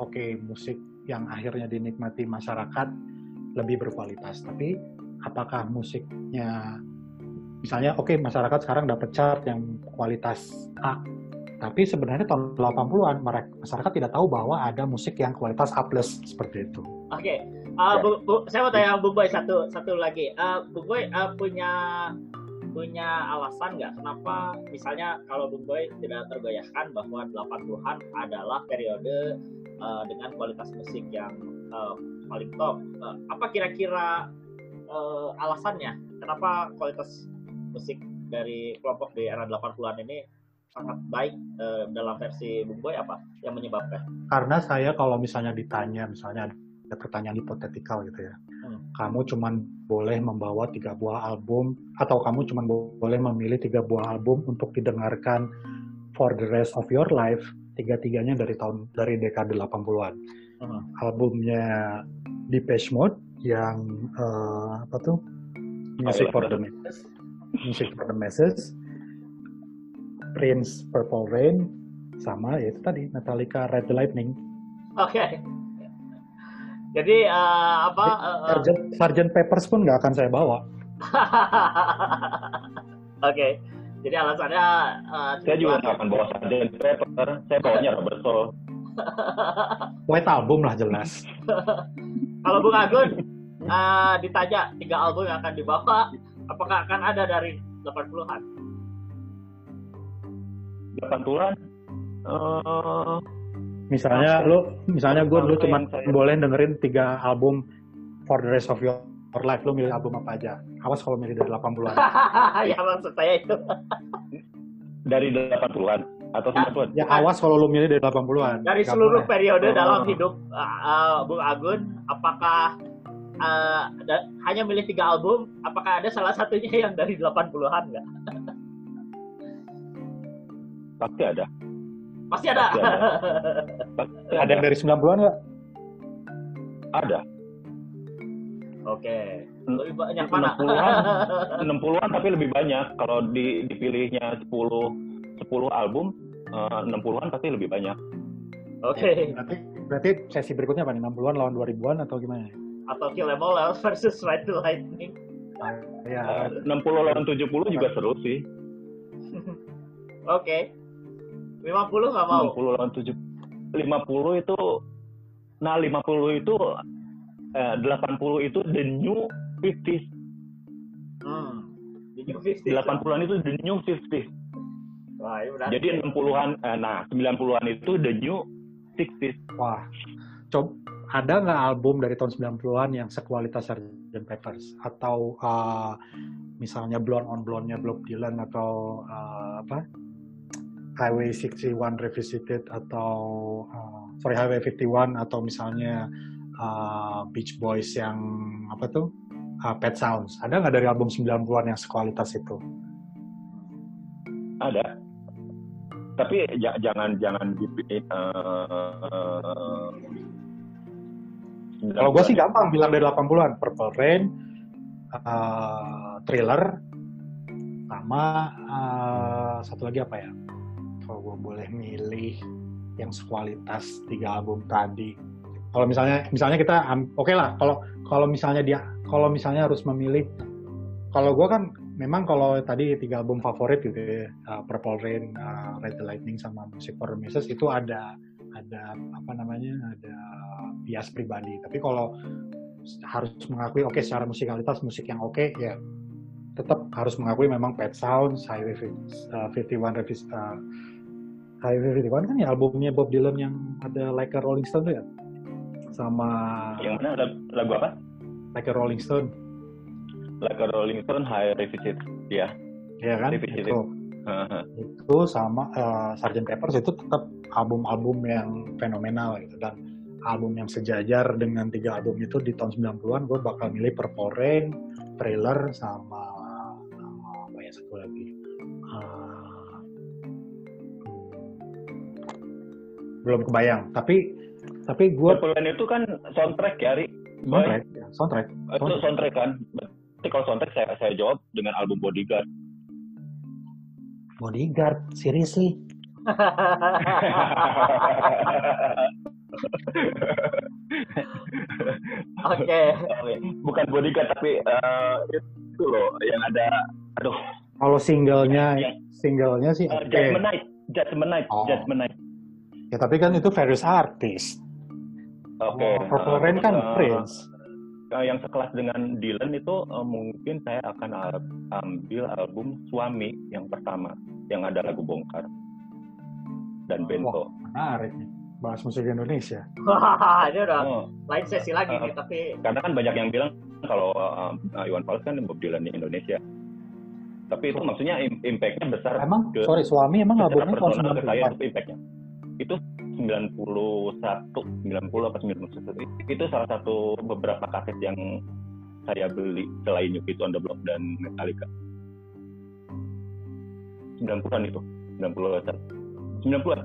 oke musik yang akhirnya dinikmati masyarakat lebih berkualitas. Tapi apakah musiknya misalnya oke masyarakat sekarang dapat chart yang kualitas A tapi sebenarnya tahun 80-an mereka masyarakat tidak tahu bahwa ada musik yang kualitas A plus seperti itu. Oke, Uh, Ya. Bu- Bu- saya mau tanya Bung Boy satu satu lagi. Uh, Bung Boy uh, punya punya alasan nggak kenapa misalnya kalau Bung Boy tidak tergoyahkan bahwa 80-an adalah periode uh, dengan kualitas musik yang uh, paling top. Uh, apa kira-kira uh, alasannya kenapa kualitas musik dari kelompok di era 80-an ini sangat baik uh, dalam versi Bung Boy apa yang menyebabkan? karena saya kalau misalnya ditanya misalnya ada pertanyaan hipotetikal gitu ya Hmm. Kamu cuman boleh membawa tiga buah album atau kamu cuman bo- boleh memilih tiga buah album untuk didengarkan for the rest of your life tiga-tiganya dari tahun dari dekade 80-an Hmm. albumnya Depeche Mode yang eh, apa tuh? Music for the Masses. Music for the Masses. Prince Purple Rain sama ya itu tadi Metallica Red the Lightning. Oke. Jadi eh, apa? eh, eh, Sergeant, Sergeant Peppers pun nggak akan saya bawa. Oke. Jadi alasannya eh, Saya juga nggak akan bawa Sgt. Pepper. Saya bawanya Robert Soul. White album lah jelas. Kalau Bung Agun eh, ditanya tiga album yang akan dibawa, apakah akan ada dari 80-an? 80-an. Eh, Misalnya lu, misalnya gue dulu cuma saya- boleh dengerin tiga album for the rest of your life. Lu milih album apa aja? Awas kalau milih dari 80-an. ya maksud saya itu. dari 80-an atau 90-an. Ya awas kalau lu milih dari 80-an. Dari seluruh boleh. periode Oh. dalam hidup eh, Bung Agun, apakah eh, da- hanya milih tiga album? Apakah ada salah satunya yang dari 80-an nggak? Pasti ada. Pasti ada. Pasti Pasti Ada yang dari 90-an nggak? Ada. Oke. Lebih banyak mana? 60-an 60-an tapi lebih banyak. Kalau di, dipilihnya 10 10 album, eh, 60-an pasti lebih banyak. Oke. Berarti, berarti sesi berikutnya apa nih? 60-an lawan 2000-an atau gimana? atau Kill Em All versus Ride the Lightning. Ya, Eh, 60 lawan 70 juga seru sih. Oke. 50 nggak mau. 60 lawan 70. 50 itu nah 50 itu eh, 80 itu the new 50 Hmm. Di New 50. 80-an itu the new 50 Wah, berarti. jadi 60-an eh, nah 90-an itu the new 60 wah. Coba ada nggak album dari tahun 90-an yang sekualitas Sgt. Peppers atau uh, misalnya Blonde on Blonde-nya Bob Dylan atau uh, apa? Highway 61 Revisited atau uh, sorry Highway 51 atau misalnya uh, Beach Boys yang apa tuh? Uh, Pet Sounds. Ada nggak dari album 90-an yang sekualitas itu? ada tapi ja- jangan jangan di eh, Kalau gue sih gampang bilang dari 80-an. Purple Rain, uh, Thriller, sama uh, satu lagi apa ya? Kalau gue boleh milih yang sekualitas tiga album tadi. Kalau misalnya misalnya kita oke lah kalau kalau misalnya dia kalau misalnya harus memilih kalau gue kan memang kalau tadi tiga album favorit gitu ya uh, Purple Rain, uh, Red Lightning sama Music for the Masses itu ada ada apa namanya ada bias pribadi tapi kalau harus mengakui oke secara musikalitas musik yang oke ya tetap harus mengakui memang Pet Sounds Highway 50, uh, 51 Revis, uh, Highway 51 kan ya albumnya Bob Dylan yang ada Like a Rolling Stone tuh ya? Sama yang mana? Lag- lagu apa? Like a Rolling Stone. Lagu Rolling Stone High Revisit ya. Ya kan? Revisited. itu. itu. Sama uh, Sgt. Peppers itu tetap album-album yang fenomenal gitu. Dan album yang sejajar dengan tiga album itu di tahun 90-an gue bakal milih Purple Rain, Thriller sama sama apa ya satu lagi belum kebayang. Tapi tapi gue Purple Rain itu kan soundtrack ya Ri Boy? soundtrack ya, soundtrack. Itu soundtrack. kan? Berarti kalau soundtrack saya saya jawab dengan album Bodyguard. Bodyguard? Seriously? Oke. bukan Bodyguard tapi eh, itu loh yang ada aduh. Kalau singlenya singlenya sih eh, oke. Judgment Night Judgment Night Oh. Judgment Night ya tapi kan itu various artist oke Oh, Purple eh, Rain kan eh, Prince eh, yang sekelas dengan Dylan itu eh, mungkin saya akan ambil album Suami yang pertama yang ada lagu Bongkar dan Bento. menarik nih bahas musik Indonesia Wah, ini udah Oh, lain sesi lagi Uh, nih, tapi karena kan banyak yang bilang kalau eh, Iwan Fals kan Bob Dylan di Indonesia. Tapi itu maksudnya im- impact-nya besar emang ke- sorry suami emang albumnya tahun personal ke saya 94 itu impact-nya. Itu 91, 90 apa 91. Itu salah satu beberapa kaset yang saya beli selain New Kids on the Block dan Metallica. 90-an itu, 90-an. 90-an.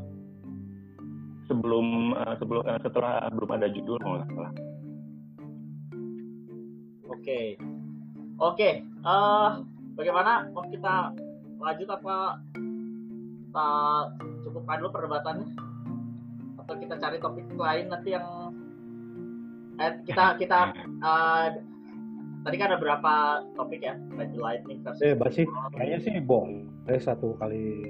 Sebelum eh, sebelum eh, setelah belum ada judul kalau nggak salah. oke. Oke, eh bagaimana mau kita lanjut apa kita cukupkan dulu perdebatannya? Atau kita cari topik lain nanti yang eh kita kita eh, tadi kan ada berapa topik ya? Red Lightning versus eh sih kayaknya sih boleh satu kali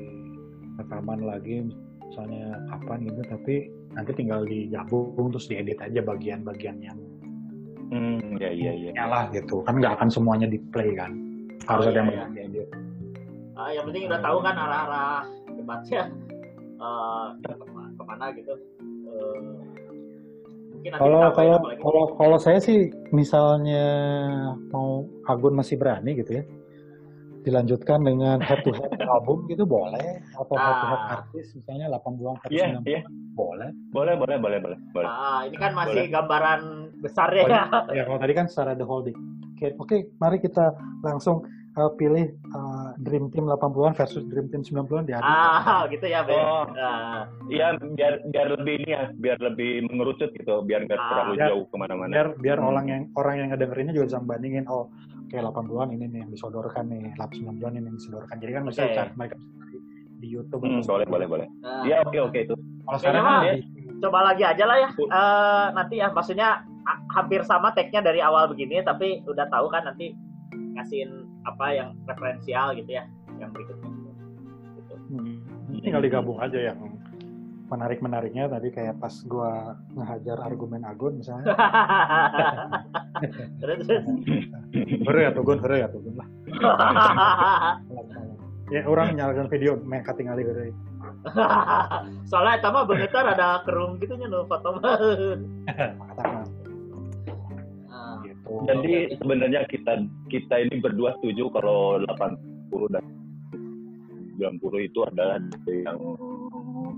rekaman lagi misalnya kapan gitu tapi nanti tinggal digabung terus diedit aja bagian-bagian yang Hmm, ya iya iya. nyala gitu kan nggak akan semuanya di play kan Oh, harus ada yang iya, diedit Ah, yang penting udah tahu kan arah-arah debatnya eh, ke mana, gitu. Eh, mungkin nanti Kalau kita kalau kalau kalau saya sih misalnya mau Agun masih berani gitu ya dilanjutkan dengan head to head album gitu boleh atau head to head Ah. artis misalnya 80-an versus Iya, 90 iya. boleh. Boleh, boleh, boleh, boleh, boleh. Ah, ini kan masih gambaran besarnya ya. Ya kalau tadi kan secara the holding. Oke, oke, mari kita langsung uh, pilih uh, Dream Team 80-an versus Dream Team 90-an di Ah, gitu ya, Ben. Oh. Ah, Iya, biar biar lebih ini ya, biar lebih mengerucut gitu, biar nggak Ah. terlalu Biar- jauh ke mana-mana. biar biar Hmm. orang yang orang yang ngedengerinnya juga bisa bandingin oh kayak 80-an ini nih yang disodorkan nih 90-an ini yang disodorkan jadi kan bisa Oke. cari mereka di YouTube Hmm, boleh, boleh, boleh. ah. Iya, oke, oke itu. kalau sekarang mah kan ya. di- Coba lagi aja lah ya. Eh, nanti ya, maksudnya hampir sama tag-nya dari awal begini tapi udah tahu kan nanti ngasihin apa yang referensial gitu ya yang berikutnya gitu. Hmm. Tinggal digabung aja yang menarik-menariknya tadi kayak pas gua ngehajar argumen Agun misalnya. terus terus ya Tugun, hore ya Tugun lah. Ya orang nyalakan video main katingali hore. soalnya eta mah beungeut ada kerung gitu nya nu foto mah Ah. gitu. Jadi sebenarnya kita kita ini berdua setuju kalau 80 dan 90 itu adalah yang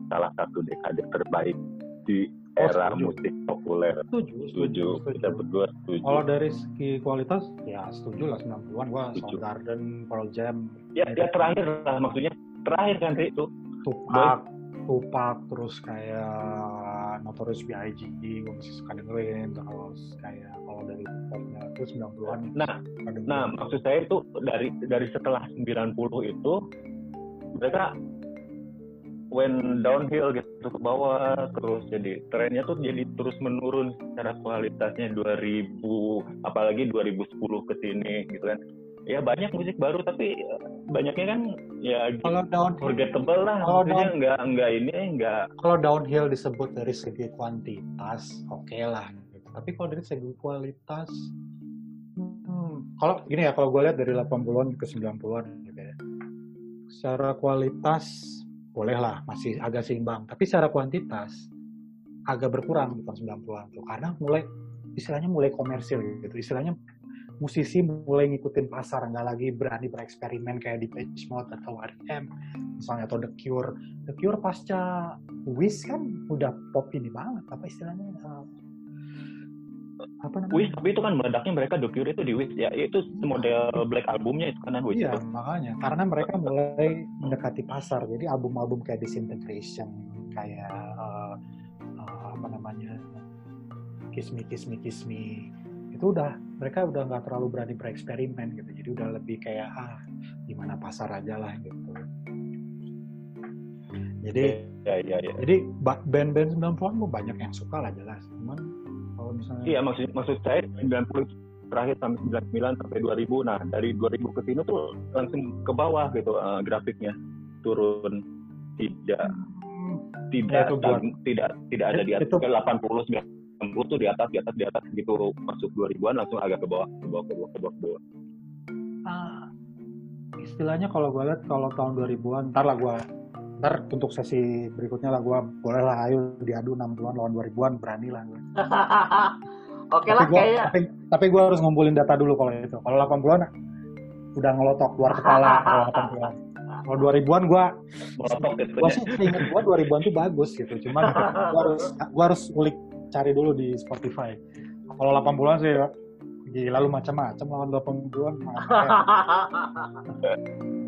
salah satu dekade terbaik di Oh, era setuju. musik populer. setuju, Setuju, kita berdua setuju. Kalau dari segi kualitas, ya setuju lah 90-an. Gua Setuju. Soundgarden, Pearl Jam, Ya, ya terakhir lah maksudnya terakhir kan itu. Tupac, Tupac, terus kayak Notorious B.I.G. gue masih suka dengerin. Terus kayak kalau dari popnya itu 90-an. Nah. Nah, maksud saya itu dari dari setelah 90 itu mereka when downhill gitu ke bawah terus jadi trennya tuh jadi terus menurun secara kualitasnya 2000 apalagi 2010 ke sini gitu kan. Ya banyak musik baru tapi eh, banyaknya kan ya kalau downhill, forgettable lah Kalau maksudnya nggak nggak ini nggak kalau downhill disebut dari segi kuantitas, oke lah. Tapi kalau dari segi kualitas, hmm, kalau gini ya, kalau gue lihat dari 80-an ke 90-an gitu ya. Secara kualitas boleh lah, masih agak seimbang. Tapi secara kuantitas agak berkurang di tahun 90-an tuh. Karena mulai istilahnya mulai komersil gitu. Istilahnya musisi mulai ngikutin pasar, nggak lagi berani bereksperimen kayak di Page Mode atau R.E.M. misalnya atau The Cure The Cure pasca Wish kan udah pop ini banget apa istilahnya uh, apa namanya? Wish tapi itu kan meledaknya mereka The Cure itu di Wish ya itu model Black albumnya itu kan Wish iya itu. makanya. Karena mereka mulai mendekati pasar. Jadi album-album kayak Disintegration kayak uh, uh, apa namanya? Kiss Me Kiss Me Kiss Me. Itu udah mereka udah nggak terlalu berani bereksperimen gitu. Jadi udah lebih kayak ah gimana pasar aja lah gitu. Jadi Ya ya ya. Jadi ba- band-band 90-an gue banyak yang suka lah jelas. Cuman kalau misalnya Iya maksud maksud saya 90 terakhir sampai 99 sampai 2000 nah dari 2000 ke sini tuh langsung ke bawah gitu eh, grafiknya. Turun tidak Hmm, tidak itu buat- tidak tidak ada di atas. Itu- ke 80 90 tuh di atas di atas di atas. Gitu masuk 2000-an langsung agak ke bawah ke bawah ke bawah ke bawah, ke bawah. ah, istilahnya kalau gue lihat kalau tahun 2000-an, ntar lah gue ntar untuk sesi berikutnya lah gue boleh lah ayo diadu 60-an lawan 2000-an berani lah gue. Oke lah tapi gue kayaknya tapi, tapi gue harus ngumpulin data dulu kalau itu. Kalau 80-an udah ngelotok keluar kepala kalau 80-an. Kalau 2000-an gue gua ya. sih ingat gua 2000-an tuh bagus gitu cuman gua harus gua harus ulik cari dulu di Spotify kalau 80-an sih ya gila lu macam-macam lawan 80-an